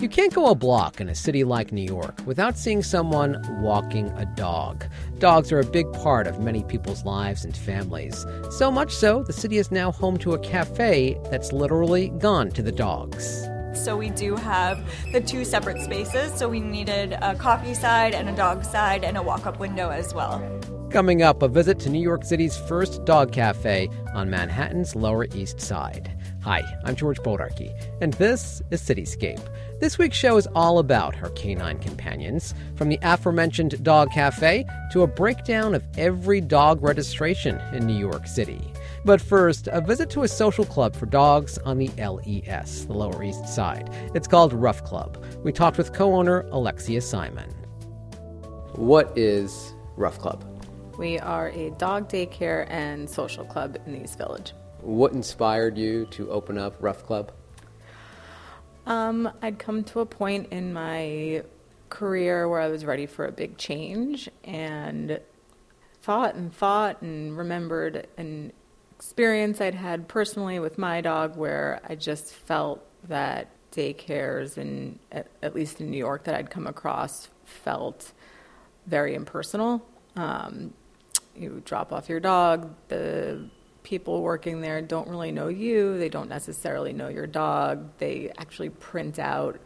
You can't go a block in a city like New York without seeing someone walking a dog. Dogs are a big part of many people's lives and families. So much so, the city is now home to a cafe that's literally gone to the dogs. So we do have the two separate spaces. So we needed a coffee side and a dog side and a walk up window as well. Coming up, a visit to New York City's first dog cafe on Manhattan's Lower East Side. Hi, I'm George Bodarky, and this is Cityscape. This week's show is all about her canine companions, from the aforementioned dog cafe to a breakdown of every dog registration in New York City. But first, a visit to a social club for dogs on the LES, the Lower East Side. It's called Ruff Club. We talked with co owner Alexia Simon. What is Ruff Club? We are a dog daycare and social club in the East Village. What inspired you to open up Ruff Club? Um, I'd come to a point in my career where I was ready for a big change and thought and thought and remembered an experience I'd had personally with my dog where I just felt that daycares and at, least in New York that I'd come across felt very impersonal. Um, you drop off your dog, the people working there don't really know you, they don't necessarily know your dog. They actually print out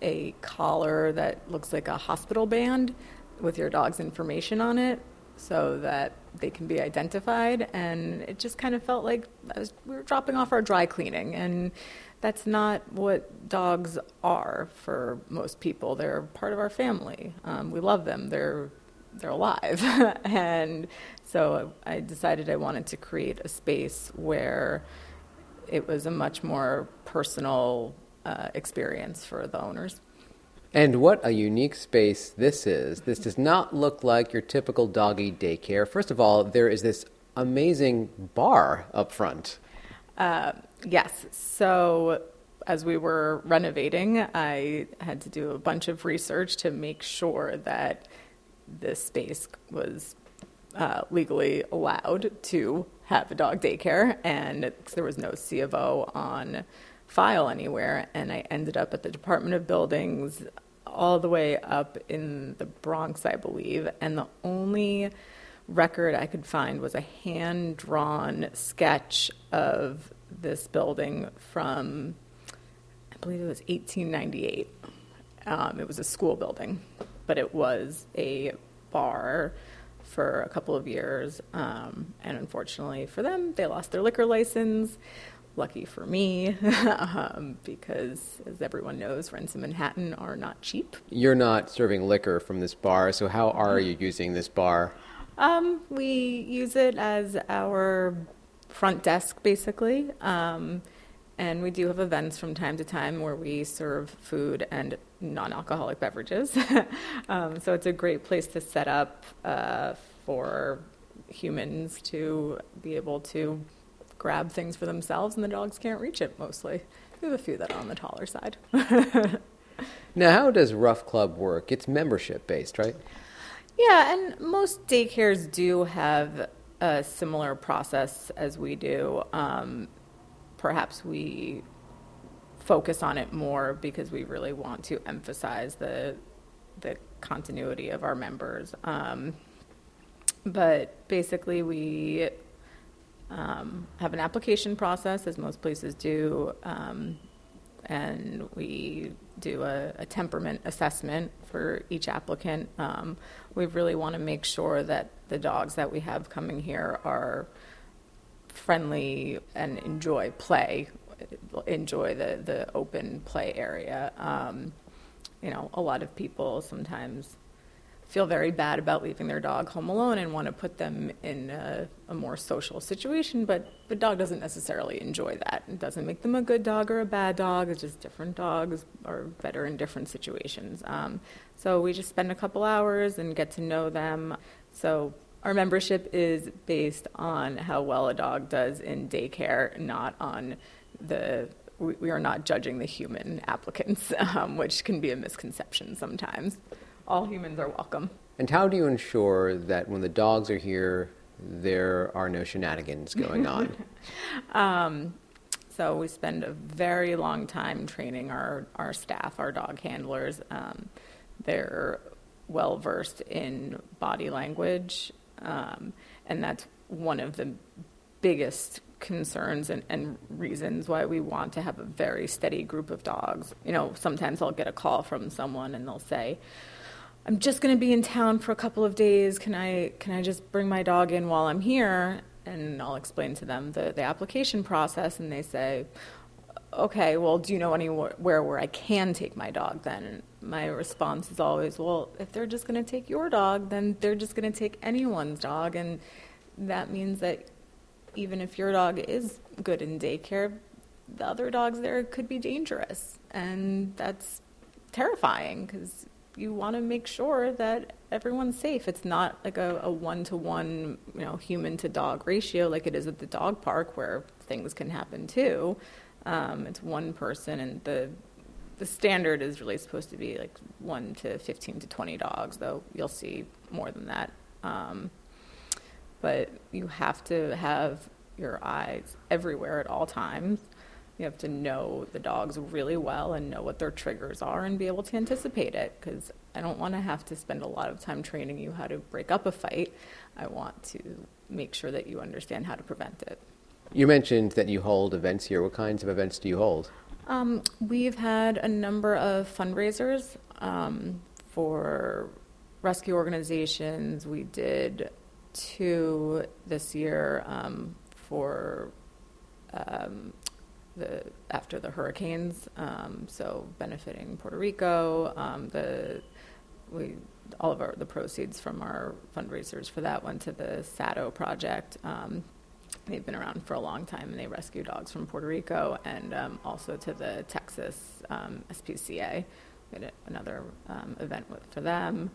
a collar that looks like a hospital band with your dog's information on it so that they can be identified. And it just kind of felt like was, we were dropping off our dry cleaning. And that's not what dogs are for most people. They're part of our family. Um, we love them. They're they're alive. and so I decided I wanted to create a space where it was a much more personal uh, experience for the owners. And what a unique space this is. This does not look like your typical doggy daycare. First of all, there is this amazing bar up front. Uh, yes. So as we were renovating, I had to do a bunch of research to make sure that this space was uh, legally allowed to have a dog daycare, and there was no C of O on file anywhere. And I ended up at the Department of Buildings, all the way up in the Bronx, I believe, and the only record I could find was a hand drawn sketch of this building from, I believe it was 1898. Um, it was a school building but it was a bar for a couple of years. Um, and unfortunately for them, they lost their liquor license. Lucky for me, um, because as everyone knows, rents in Manhattan are not cheap. You're not serving liquor from this bar, so how are you using this bar? Um, we use it as our front desk, basically. Um, and we do have events from time to time where we serve food and non alcoholic beverages. um, so it's a great place to set up uh, for humans to be able to grab things for themselves, and the dogs can't reach it mostly. We have a few that are on the taller side. now, how does Ruff Club work? It's membership based, right? Yeah, and most daycares do have a similar process as we do. Um, perhaps we focus on it more because we really want to emphasize the the continuity of our members. Um, but basically, we um, have an application process, as most places do, um, and we do a, a, temperament assessment for each applicant. Um, we really want to make sure that the dogs that we have coming here are friendly and enjoy play, enjoy the, the open play area. Um, you know, a lot of people sometimes feel very bad about leaving their dog home alone and want to put them in a, a, more social situation, but the dog doesn't necessarily enjoy that. It doesn't make them a good dog or a bad dog. It's just different dogs are better in different situations. Um, so we just spend a couple hours and get to know them. So our membership is based on how well a dog does in daycare, not on the. We, we are not judging the human applicants, um, which can be a misconception sometimes. All humans are welcome. And how do you ensure that when the dogs are here, there are no shenanigans going on? um, So we spend a very long time training our, our staff, our dog handlers. Um, they're well versed in body language, um, and that's one of the biggest concerns and, and, reasons why we want to have a very steady group of dogs. You know, sometimes I'll get a call from someone and they'll say, I'm just going to be in town for a couple of days. Can I can I just bring my dog in while I'm here? And I'll explain to them the, the application process, and they say, okay, well, do you know anywhere where I can take my dog then? And my response is always, well, if they're just going to take your dog, then they're just going to take anyone's dog. And that means that even if your dog is good in daycare, the other dogs there could be dangerous. And that's terrifying because you want to make sure that everyone's safe. It's not like a one to one, you know, human to dog ratio like it is at the dog park where things can happen too. Um, it's one person, and the the standard is really supposed to be like one to fifteen to twenty dogs, though you'll see more than that. Um, but you have to have your eyes everywhere at all times. You have to know the dogs really well and know what their triggers are and be able to anticipate it because I don't want to have to spend a lot of time training you how to break up a fight. I want to make sure that you understand how to prevent it. You mentioned that you hold events here. What kinds of events do you hold? Um, we've had a number of fundraisers um, for rescue organizations. We did two this year um, for um, the after the hurricanes, um, so benefiting Puerto Rico. Um, the we all of our the proceeds from our fundraisers for that went to the Sato project. Um, they've been around for a long time, and they rescue dogs from Puerto Rico, and um, also to the Texas um, SPCA. We had another um, event with, for them.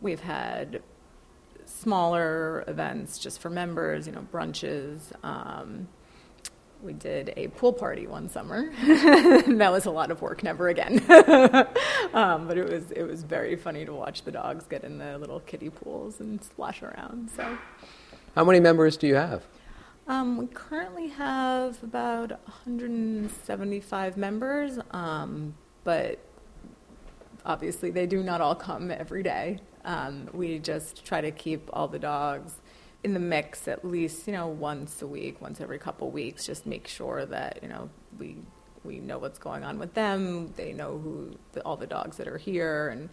we've had smaller events just for members, you know, brunches. Um, we did a pool party one summer. that was a lot of work. Never again. um, but it was it was very funny to watch the dogs get in the little kiddie pools and splash around. So, how many members do you have? Um, we currently have about 175 members, um, but obviously they do not all come every day. Um, we just try to keep all the dogs in the mix at least you know once a week, once every couple weeks. Just make sure that you know we we know what's going on with them. They know who the, all the dogs that are here, and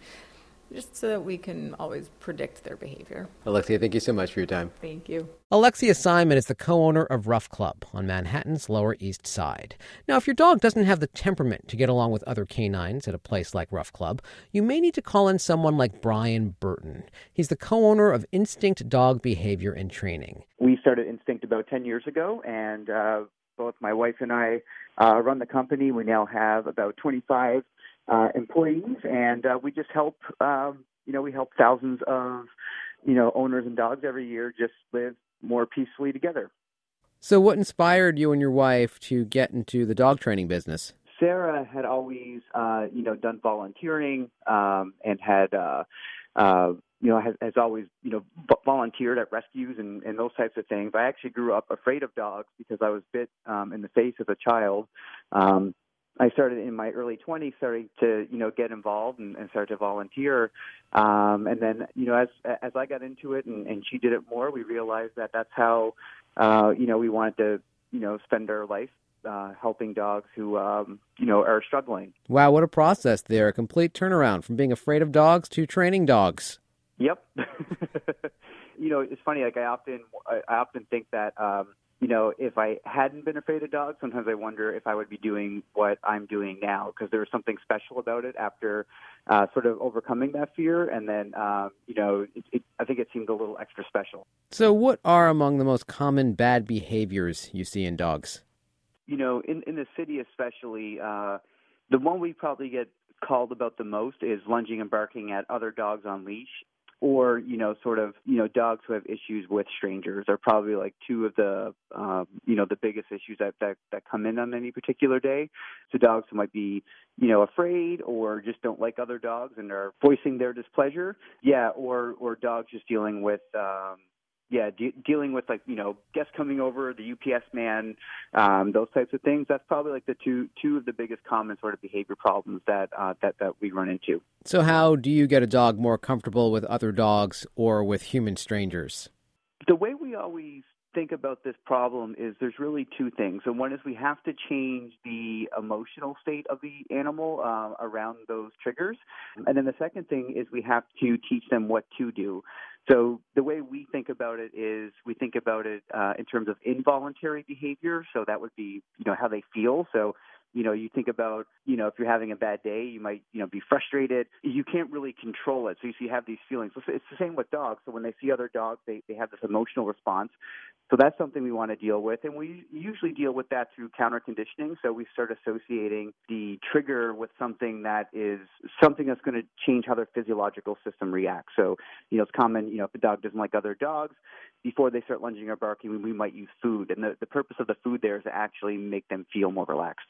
just so that we can always predict their behavior. Alexia, thank you so much for your time. Thank you. Alexia Simon is the co owner of Ruff Club on Manhattan's Lower East Side. Now, if your dog doesn't have the temperament to get along with other canines at a place like Ruff Club, you may need to call in someone like Brian Burton. He's the co owner of Instinct Dog Behavior and Training. We started Instinct about 10 years ago, and uh, both my wife and I uh, run the company. We now have about 25 uh, employees, and uh, we just help. Um, you know, we help thousands of you know owners and dogs every year just live more peacefully together. So, what inspired you and your wife to get into the dog training business? Sarah had always, uh, you know, done volunteering um, and had, uh, uh, you know, has, has always, you know, volunteered at rescues and, and those types of things. I actually grew up afraid of dogs because I was bit um, in the face as a child. Um, I started in my early 20s, starting to you know get involved and, and start to volunteer, um, and then you know as as I got into it and, and she did it more, we realized that that's how uh, you know we wanted to you know spend our life uh, helping dogs who um, you know are struggling. Wow, what a process there! A complete turnaround from being afraid of dogs to training dogs. Yep. you know, it's funny. Like I often I often think that. Um, you know, if I hadn't been afraid of dogs, sometimes I wonder if I would be doing what I'm doing now because there was something special about it after uh, sort of overcoming that fear. And then, um, you know, it, it, I think it seemed a little extra special. So, what are among the most common bad behaviors you see in dogs? You know, in, in the city especially, uh, the one we probably get called about the most is lunging and barking at other dogs on leash or you know sort of you know dogs who have issues with strangers are probably like two of the um, you know the biggest issues that, that that come in on any particular day. So dogs who might be you know afraid or just don't like other dogs and are voicing their displeasure. Yeah or or dogs just dealing with um yeah, de- dealing with like you know guests coming over, the UPS man, um, those types of things. That's probably like the two two of the biggest common sort of behavior problems that uh, that that we run into. So, how do you get a dog more comfortable with other dogs or with human strangers? The way we always think about this problem is there's really two things. And one is we have to change the emotional state of the animal uh, around those triggers. And then the second thing is we have to teach them what to do. So the way we think about it is we think about it uh, in terms of involuntary behavior. So that would be, you know, how they feel. So you know, you think about, you know, if you're having a bad day, you might, you know, be frustrated. You can't really control it. So you have these feelings. It's the same with dogs. So when they see other dogs, they, they have this emotional response. So that's something we want to deal with. And we usually deal with that through counter conditioning. So we start associating the trigger with something that is something that's going to change how their physiological system reacts. So, you know, it's common, you know, if a dog doesn't like other dogs, before they start lunging or barking, we might use food. And the, the purpose of the food there is to actually make them feel more relaxed.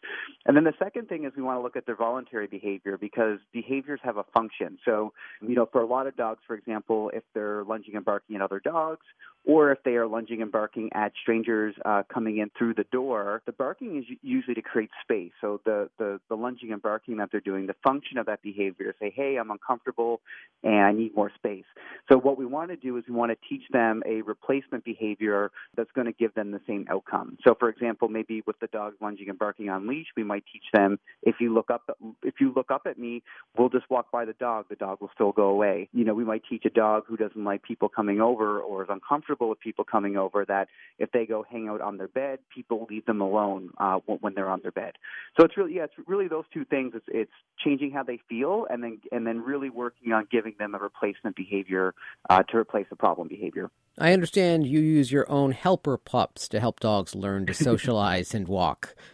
And then the second thing is we want to look at their voluntary behavior because behaviors have a function. So, you know, for a lot of dogs, for example, if they're lunging and barking at other dogs, or if they are lunging and barking at strangers uh, coming in through the door, the barking is usually to create space. So the, the, the lunging and barking that they're doing, the function of that behavior is say, hey, I'm uncomfortable and I need more space. So what we want to do is we want to teach them a replacement behavior that's going to give them the same outcome. So for example, maybe with the dog lunging and barking on leash, we might teach them if you look up if you look up at me, we'll just walk by the dog. The dog will still go away. You know, we might teach a dog who doesn't like people coming over or is uncomfortable comfortable with people coming over that if they go hang out on their bed, people leave them alone uh, when they're on their bed. So it's really yeah, it's really those two things. It's, it's changing how they feel, and then and then really working on giving them a replacement behavior uh, to replace the problem behavior. I understand you use your own helper pups to help dogs learn to socialize and walk.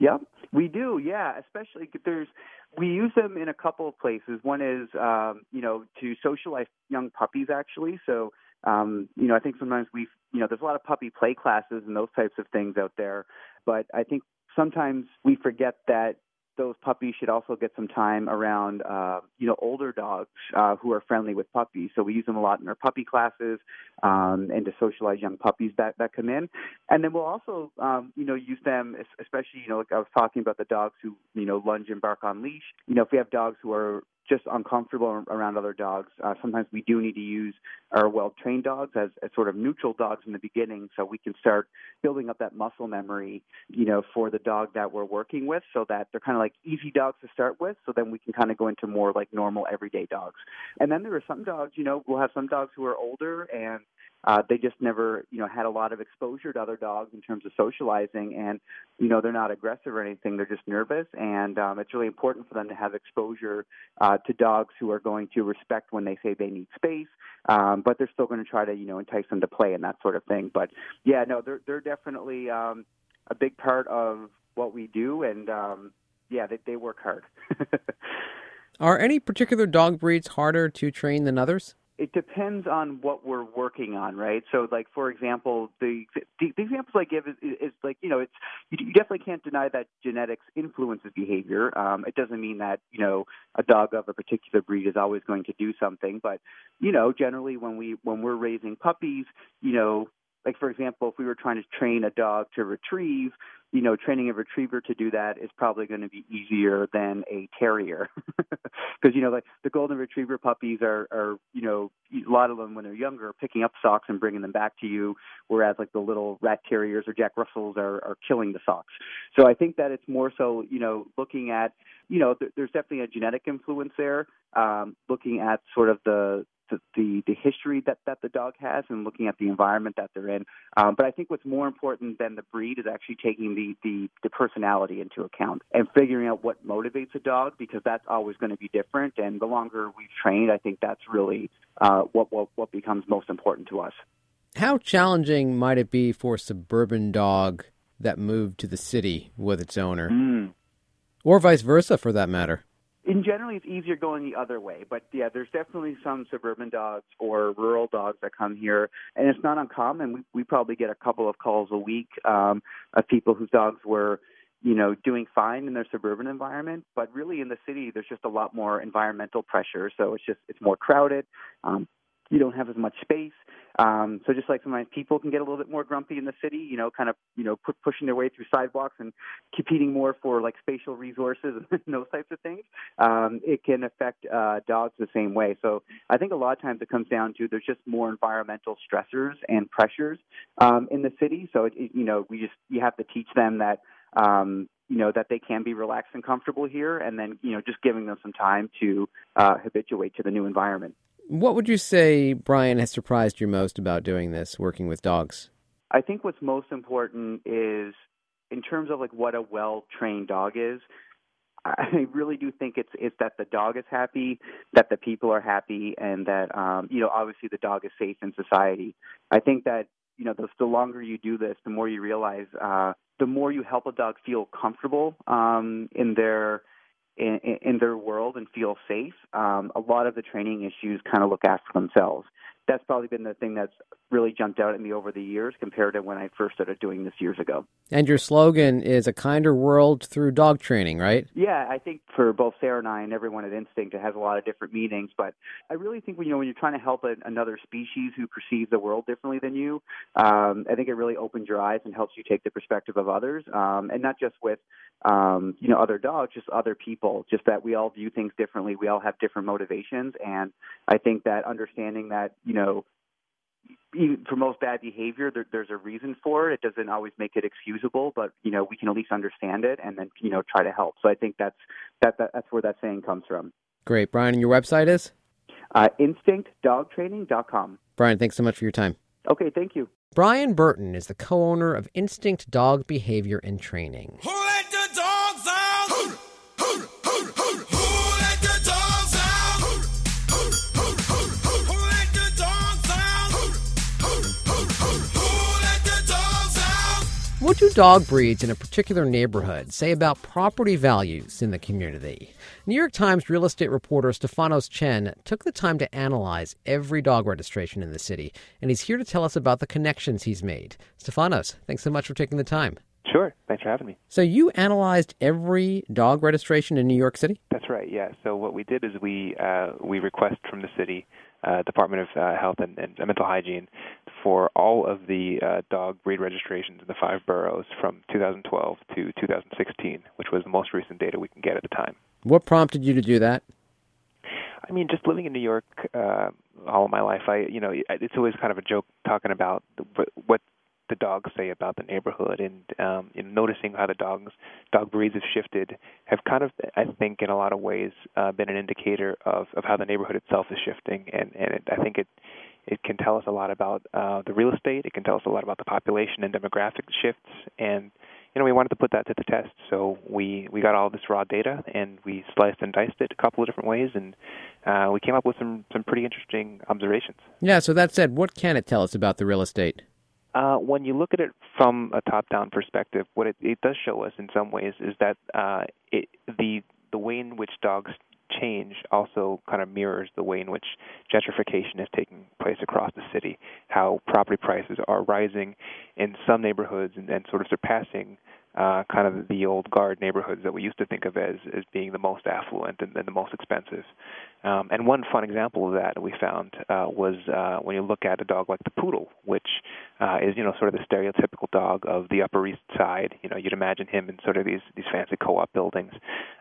Yep, we do. Yeah, especially there's we use them in a couple of places. One is, um, you know, to socialize young puppies actually. So um, you know, I think sometimes we, you know, there's a lot of puppy play classes and those types of things out there, but I think sometimes we forget that those puppies should also get some time around, uh, you know, older dogs uh, who are friendly with puppies. So we use them a lot in our puppy classes um, and to socialize young puppies that, that come in. And then we'll also, um, you know, use them, especially, you know, like I was talking about the dogs who, you know, lunge and bark on leash. You know, if we have dogs who are just uncomfortable around other dogs. Uh, sometimes we do need to use our well trained dogs as, as sort of neutral dogs in the beginning so we can start building up that muscle memory, you know, for the dog that we're working with so that they're kind of like easy dogs to start with. So then we can kind of go into more like normal everyday dogs. And then there are some dogs, you know, we'll have some dogs who are older and uh, they just never, you know, had a lot of exposure to other dogs in terms of socializing, and you know, they're not aggressive or anything. They're just nervous, and um, it's really important for them to have exposure uh, to dogs who are going to respect when they say they need space, um, but they're still going to try to, you know, entice them to play and that sort of thing. But yeah, no, they're they're definitely um, a big part of what we do, and um, yeah, they, they work hard. Are any particular dog breeds harder to train than others? It depends on what we're working on, right? So, like for example, the the, the examples I give is, is, like you know, it's you, definitely can't deny that genetics influences behavior. Um, it doesn't mean that you know a dog of a particular breed is always going to do something, but you know, generally when we when we're raising puppies, you know, like for example, if we were trying to train a dog to retrieve, you know, training a retriever to do that is probably going to be easier than a terrier. Because, you know, like the golden retriever puppies are, are, you know, a lot of them when they're younger are picking up socks and bringing them back to you, whereas like the little rat terriers or Jack Russells are, are killing the socks. So I think that it's more so, you know, looking at, you know, th- there's definitely a genetic influence there, um, looking at sort of the, the, the, the history that, that the dog has and looking at the environment that they're in. Um, but I think what's more important than the breed is actually taking the, the, the personality into account and figuring out what motivates a dog because that's always going to be different. And the longer we've trained, I think that's really uh, what, what, what becomes most important to us. How challenging might it be for a suburban dog that moved to the city with its owner? Mm. Or vice versa, for that matter? In generally it's easier going the other way but yeah there's definitely some suburban dogs or rural dogs that come here and it's not uncommon. We we probably get a couple of calls a week um of people whose dogs were you know doing fine in their suburban environment but really in the city there's just a lot more environmental pressure so it's just it's more crowded um you don't have as much space Um, so just like sometimes people can get a little bit more grumpy in the city, you know, kind of you know pu- pushing their way through sidewalks and competing more for like spatial resources and those types of things. Um, it can affect uh, dogs the same way. So I think a lot of times it comes down to there's just more environmental stressors and pressures um, in the city. So it, it, you know we just you have to teach them that um, you know that they can be relaxed and comfortable here, and then you know just giving them some time to uh, habituate to the new environment. What would you say, Brian, has surprised you most about doing this, working with dogs? I think what's most important is in terms of like what a well trained dog is. I really do think it's it's that the dog is happy, that the people are happy, and that um, you know obviously the dog is safe in society. I think that you know the, the longer you do this, the more you realize uh, the more you help a dog feel comfortable um, in their in, in their world and feel safe. Um, a lot of the training issues kind of look after themselves that's probably been the thing that's really jumped out at me over the years compared to when I first started doing this years ago. And your slogan is a kinder world through dog training, right? Yeah, I think for both Sarah and I and everyone at Instinct, it has a lot of different meanings. But I really think when you know when you're trying to help a, another species who perceives the world differently than you, um, I think it really opens your eyes and helps you take the perspective of others, um, and not just with um, you know other dogs, just other people. Just that we all view things differently. We all have different motivations, and I think that understanding that you you know, for most bad behavior, there, there's a reason for it. It doesn't always make it excusable, but you know, we can at least understand it and then you know try to help. So I think that's that, that that's where that saying comes from. Great, Brian. And your website is uh, instinctdogtraining.com. Brian, thanks so much for your time. Okay, thank you. Brian Burton is the co-owner of Instinct Dog Behavior and Training. What do dog breeds in a particular neighborhood say about property values in the community? New York Times real estate reporter Stefanos Chen took the time to analyze every dog registration in the city, and he's here to tell us about the connections he's made. Stefanos, thanks so much for taking the time. Sure. Thanks for having me. So you analyzed every dog registration in New York City? That's right. Yeah. So what we did is we uh, we request from the city uh, Department of uh, Health and, and, Mental Hygiene for all of the uh, dog breed registrations in the five boroughs from 2012 to 2016, which was the most recent data we can get at the time. What prompted you to do that? I mean, just living in New York uh, all of my life, I you know it's always kind of a joke talking about the, what the dogs say about the neighborhood and um noticing how the dogs dog breeds have shifted have kind of I think in a lot of ways uh, been an indicator of of how the neighborhood itself is shifting and and it, I think it it can tell us a lot about uh, the real estate. It can tell us a lot about the population and demographic shifts. And you know, we wanted to put that to the test. So we we got all this raw data and we sliced and diced it a couple of different ways, and uh, we came up with some some pretty interesting observations. Yeah. So that said, what can it tell us about the real estate? Uh, when you look at it from a top-down perspective, what it, it does show us in some ways is that uh, it, the the way in which dogs change also kind of mirrors the way in which gentrification is taking place across the city. How property prices are rising in some neighborhoods and, and sort of surpassing uh, kind of the old guard neighborhoods that we used to think of as as being the most affluent and, and the most expensive. Um, and one fun example of that we found uh, was uh, when you look at a dog like the poodle, which uh, is you know sort of the stereotypical dog of the Upper East Side. You know, you'd imagine him in sort of these these fancy co-op buildings,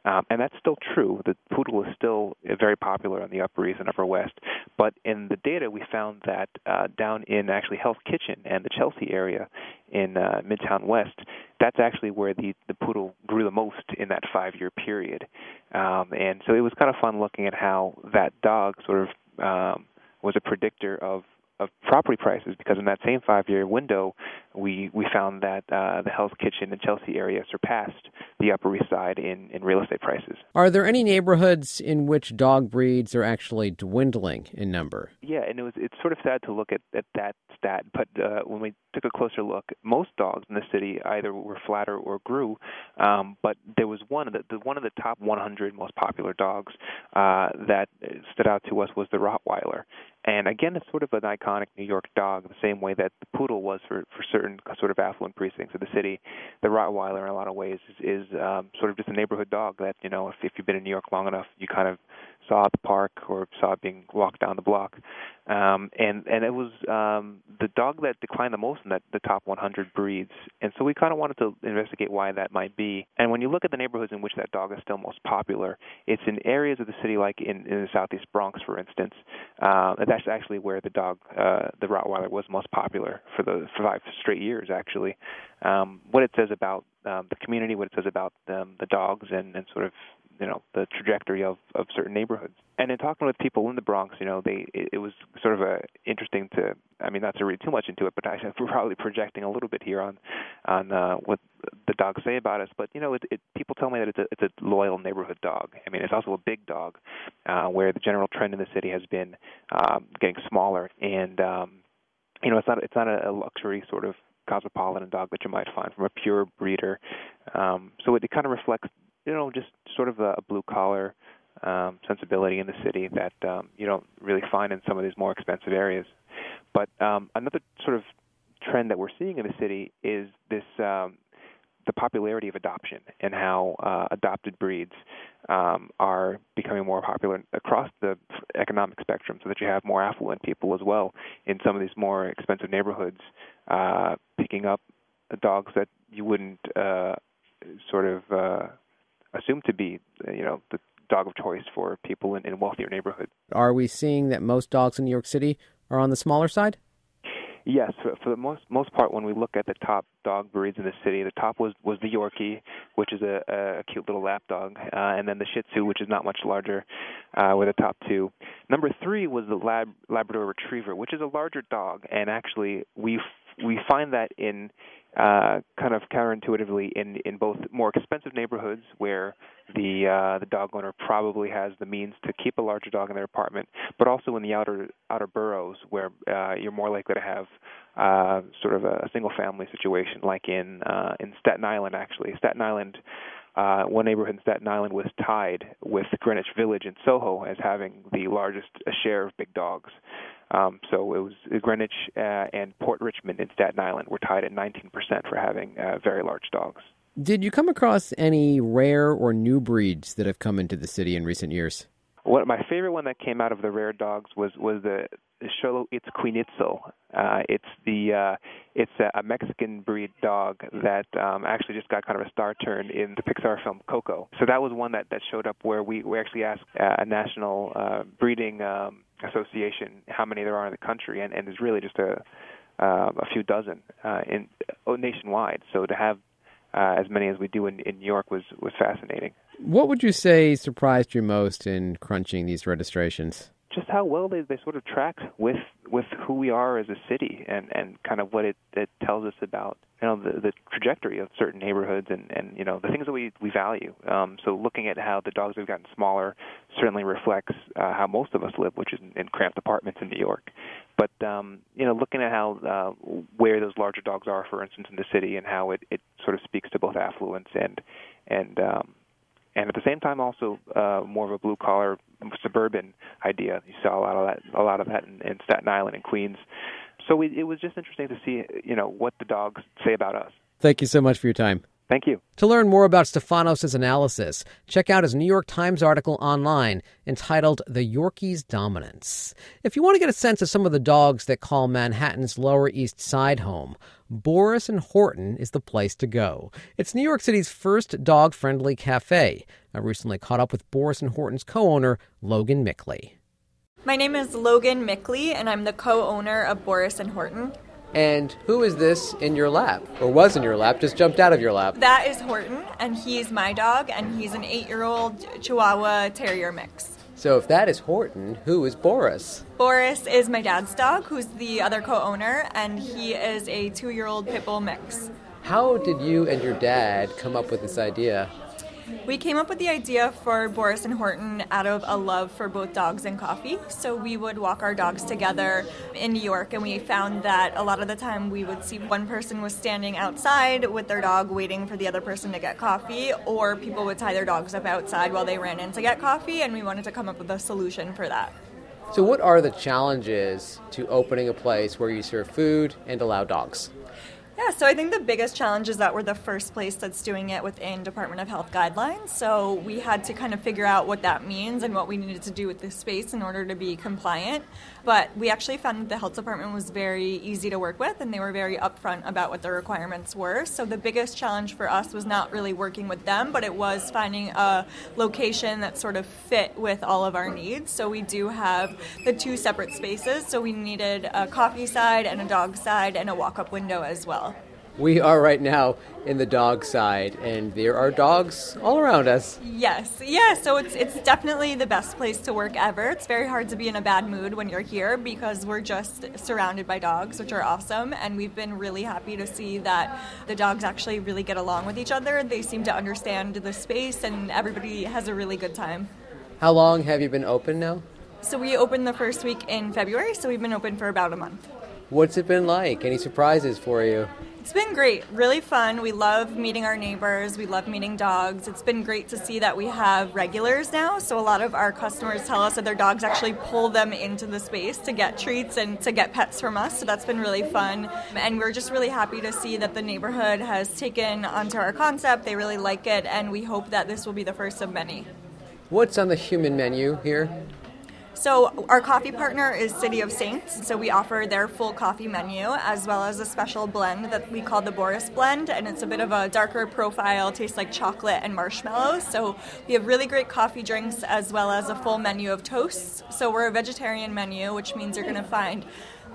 um, and that's still true. The poodle is still very popular on the Upper East and Upper West. But in the data, we found that uh, down in actually Hell's Kitchen and the Chelsea area in uh, Midtown West, that's actually where the the poodle grew the most in that five year period. Um, and so it was kind of fun looking at how that dog sort of um, was a predictor of of property prices because in that same five year window we we found that uh, the Hell's Kitchen and Chelsea area surpassed the Upper East Side in, in real estate prices. Are there any neighborhoods in which dog breeds are actually dwindling in number? Yeah, and it was it's sort of sad to look at, at that stat, but uh, when we took a closer look, most dogs in the city either were flatter or grew, um, but there was one of the, the one of the top 100 most popular dogs uh, that stood out to us was the Rottweiler, and again, it's sort of an iconic New York dog, the same way that the poodle was for for certain sort of affluent precincts of the city. The Rottweiler, in a lot of ways, is, is um, sort of just a neighborhood dog that you know, if, if you've been in New York long enough, you kind of saw at the park or saw it being walked down the block. Um, and and it was um, the dog that declined the most in that the top 100 breeds. And so we kind of wanted to investigate why that might be. And when you look at the neighborhoods in which that dog is still most popular, it's in areas of the city like in, in the southeast Bronx, for instance. Uh, that's actually where the dog, uh, the Rottweiler, was most popular for the for five straight years. Actually, um, what it says about um, the community, what it says about um, the dogs, and, and sort of you know the trajectory of of certain neighborhoods. And in talking with people in the Bronx, you know, they it, it was sort of a interesting to I mean not to read too much into it, but I we're probably projecting a little bit here on on uh, what the dogs say about us. But you know, it, it people tell me that it's a it's a loyal neighborhood dog. I mean, it's also a big dog, uh, where the general trend in the city has been um, getting smaller and. um you know, it's not it's not a luxury sort of cosmopolitan dog that you might find from a pure breeder. Um, so it, it kind of reflects you know, just sort of a, a blue collar um, sensibility in the city that um, you don't really find in some of these more expensive areas. But um, another sort of trend that we're seeing in the city is this um, the popularity of adoption and how uh, adopted breeds um, are becoming more popular across the economic spectrum, so that you have more affluent people as well in some of these more expensive neighborhoods uh, picking up dogs that you wouldn't uh, sort of uh, assumed to be, you know, the dog of choice for people in, in wealthier neighborhoods. Are we seeing that most dogs in New York City are on the smaller side? Yes, for, for the most most part, when we look at the top dog breeds in the city, the top was was the Yorkie, which is a, a cute little lap dog, uh, and then the Shih Tzu, which is not much larger, uh, were the top two. Number three was the Lab, Labrador Retriever, which is a larger dog, and actually we we find that in uh, kind of counterintuitively in in both more expensive neighborhoods where the uh, the dog owner probably has the means to keep a larger dog in their apartment, but also in the outer outer boroughs where uh, you're more likely to have uh, sort of a, single family situation, like in uh, in Staten Island. Actually, Staten Island. Uh, one neighborhood in Staten Island was tied with Greenwich Village in Soho as having the largest share of big dogs. Um, so it was Greenwich uh, and Port Richmond in Staten Island were tied at 19% for having uh, very large dogs. Did you come across any rare or new breeds that have come into the city in recent years? What my favorite one that came out of the rare dogs was was the Xoloitzcuintli. Uh, it's the uh, it's a, a Mexican breed dog that um, actually just got kind of a star turn in the Pixar film Coco. So that was one that that showed up where we we actually asked uh, a national uh, breeding um, association how many there are in the country, and, and there's really just a uh, a few dozen uh, in uh, nationwide. So to have uh, as many as we do in, in New York was was fascinating. What would you say surprised you most in crunching these registrations? Just how well they, they sort of track with with who we are as a city and, and kind of what it, it tells us about you know the, the trajectory of certain neighborhoods and, and you know the things that we, we value. Um, so looking at how the dogs have gotten smaller certainly reflects uh, how most of us live, which is in, in cramped apartments in New York. But um, you know, looking at how uh, where those larger dogs are, for instance, in the city, and how it, it sort of speaks to both affluence and and um, and at the same time also uh, more of a blue collar suburban idea. You saw a lot of that, a lot of that in, in Staten Island and Queens. So we, it was just interesting to see, you know, what the dogs say about us. Thank you so much for your time. Thank you. To learn more about Stefanos' analysis, check out his New York Times article online entitled The Yorkie's Dominance. If you want to get a sense of some of the dogs that call Manhattan's Lower East Side home, Boris and Horton is the place to go. It's New York City's first dog friendly cafe. I recently caught up with Boris and Horton's co owner, Logan Mickley. My name is Logan Mickley, and I'm the co owner of Boris and Horton. And who is this in your lap, or was in your lap, just jumped out of your lap? That is Horton, and he's my dog, and he's an eight year old Chihuahua Terrier mix. So if that is Horton, who is Boris? Boris is my dad's dog, who's the other co owner, and he is a two year old pit bull mix. How did you and your dad come up with this idea? We came up with the idea for Boris and Horton out of a love for both dogs and coffee. So we would walk our dogs together in New York, and we found that a lot of the time we would see one person was standing outside with their dog waiting for the other person to get coffee, or people would tie their dogs up outside while they ran in to get coffee, and we wanted to come up with a solution for that. So, what are the challenges to opening a place where you serve food and allow dogs? Yeah, so I think the biggest challenge is that we're the first place that's doing it within Department of Health guidelines. So we had to kind of figure out what that means and what we needed to do with this space in order to be compliant. But we actually found that the health department was very easy to work with and they were very upfront about what the requirements were. So the biggest challenge for us was not really working with them, but it was finding a location that sort of fit with all of our needs. So we do have the two separate spaces. So we needed a coffee side and a dog side and a walk up window as well. We are right now in the dog side, and there are dogs all around us. Yes, yeah. So it's it's definitely the best place to work ever. It's very hard to be in a bad mood when you're here because we're just surrounded by dogs, which are awesome, and we've been really happy to see that the dogs actually really get along with each other. They seem to understand the space, and everybody has a really good time. How long have you been open now? So we opened the first week in February, so we've been open for about a month. What's it been like? Any surprises for you? It's been great, really fun. We love meeting our neighbors, we love meeting dogs. It's been great to see that we have regulars now. So, a lot of our customers tell us that their dogs actually pull them into the space to get treats and to get pets from us. So, that's been really fun. And we're just really happy to see that the neighborhood has taken onto our concept. They really like it, and we hope that this will be the first of many. What's on the human menu here? So, our coffee partner is City of Saints. So, we offer their full coffee menu as well as a special blend that we call the Boris blend. And it's a bit of a darker profile, tastes like chocolate and marshmallow. So, we have really great coffee drinks as well as a full menu of toasts. So, we're a vegetarian menu, which means you're going to find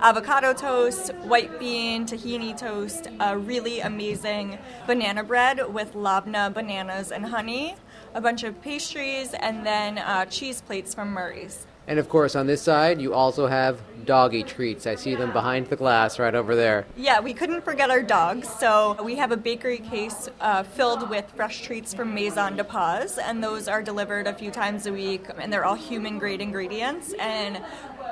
avocado toast, white bean, tahini toast, a really amazing banana bread with labneh bananas and honey, a bunch of pastries, and then uh, cheese plates from Murray's. And of course, on this side, you also have doggy treats. I see them behind the glass right over there. Yeah, we couldn't forget our dogs. So we have a bakery case uh, filled with fresh treats from Maison de Paz, and those are delivered a few times a week, and they're all human grade ingredients. And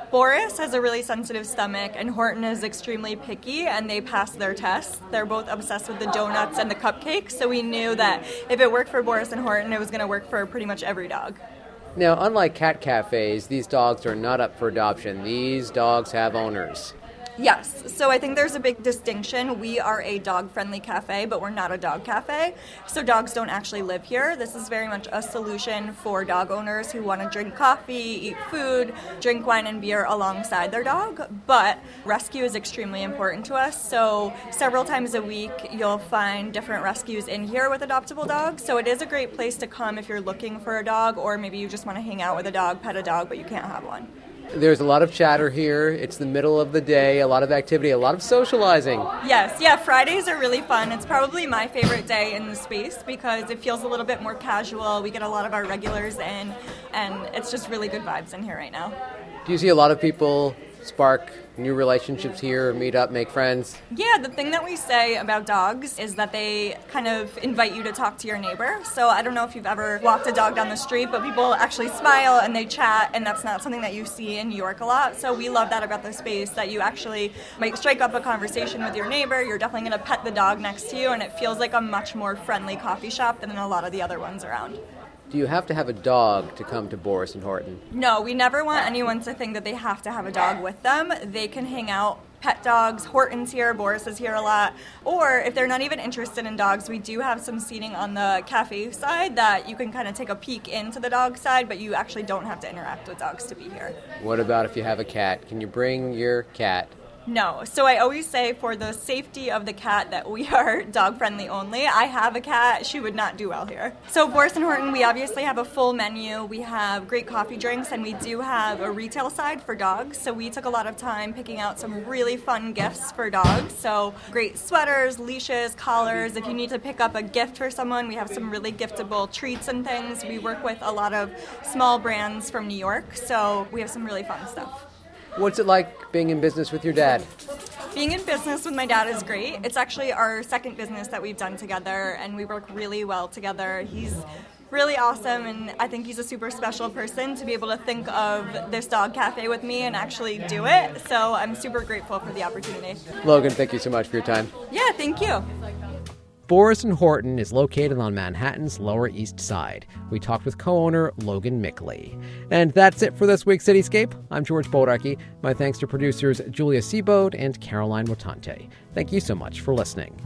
Boris has a really sensitive stomach, and Horton is extremely picky, and they pass their tests. They're both obsessed with the donuts and the cupcakes, so we knew that if it worked for Boris and Horton, it was going to work for pretty much every dog. Now, unlike cat cafes, these dogs are not up for adoption. These dogs have owners. Yes. So I think there's a big distinction. We are a dog friendly cafe, but we're not a dog cafe. So dogs don't actually live here. This is very much a solution for dog owners who want to drink coffee, eat food, drink wine and beer alongside their dog. But rescue is extremely important to us. So several times a week, you'll find different rescues in here with adoptable dogs. So it is a great place to come if you're looking for a dog, or maybe you just want to hang out with a dog, pet a dog, but you can't have one. There's a lot of chatter here. It's the middle of the day, a lot of activity, a lot of socializing. Yes, yeah, Fridays are really fun. It's probably my favorite day in the space because it feels a little bit more casual. We get a lot of our regulars in, and it's just really good vibes in here right now. Do you see a lot of people spark new relationships here, meet up, make friends? Yeah, the thing that we say about dogs is that they kind of invite you to talk to your neighbor. So I don't know if you've ever walked a dog down the street, but people actually smile and they chat, and that's not something that you see in New York a lot. So we love that about the space that you actually might strike up a conversation with your neighbor. You're definitely going to pet the dog next to you, and it feels like a much more friendly coffee shop than a lot of the other ones around. Do you have to have a dog to come to Boris and Horton? No, we never want anyone to think that they have to have a dog with them. They can hang out pet dogs. Horton's here, Boris is here a lot. Or if they're not even interested in dogs, we do have some seating on the cafe side that you can kind of take a peek into the dog side, but you actually don't have to interact with dogs to be here. What about if you have a cat? Can you bring your cat? No. So I always say for the safety of the cat that we are dog friendly only. I have a cat. She would not do well here. So Boris and Horton, we obviously have a full menu. We have great coffee drinks and we do have a retail side for dogs. So we took a lot of time picking out some really fun gifts for dogs. So great sweaters, leashes, collars. If you need to pick up a gift for someone, we have some really giftable treats and things. We work with a lot of small brands from New York. So we have some really fun stuff. What's it like being in business with your dad? Being in business with my dad is great. It's actually our second business that we've done together, and we work really well together. He's really awesome, and I think he's a super special person to be able to think of this dog cafe with me and actually do it. So I'm super grateful for the opportunity. Logan, thank you so much for your time. Yeah, thank you. Boris and Horton is located on Manhattan's Lower East Side. We talked with co owner Logan Mickley. And that's it for this week's Cityscape. I'm George Bodarky. My thanks to producers Julia Seabode and Caroline Motante. Thank you so much for listening.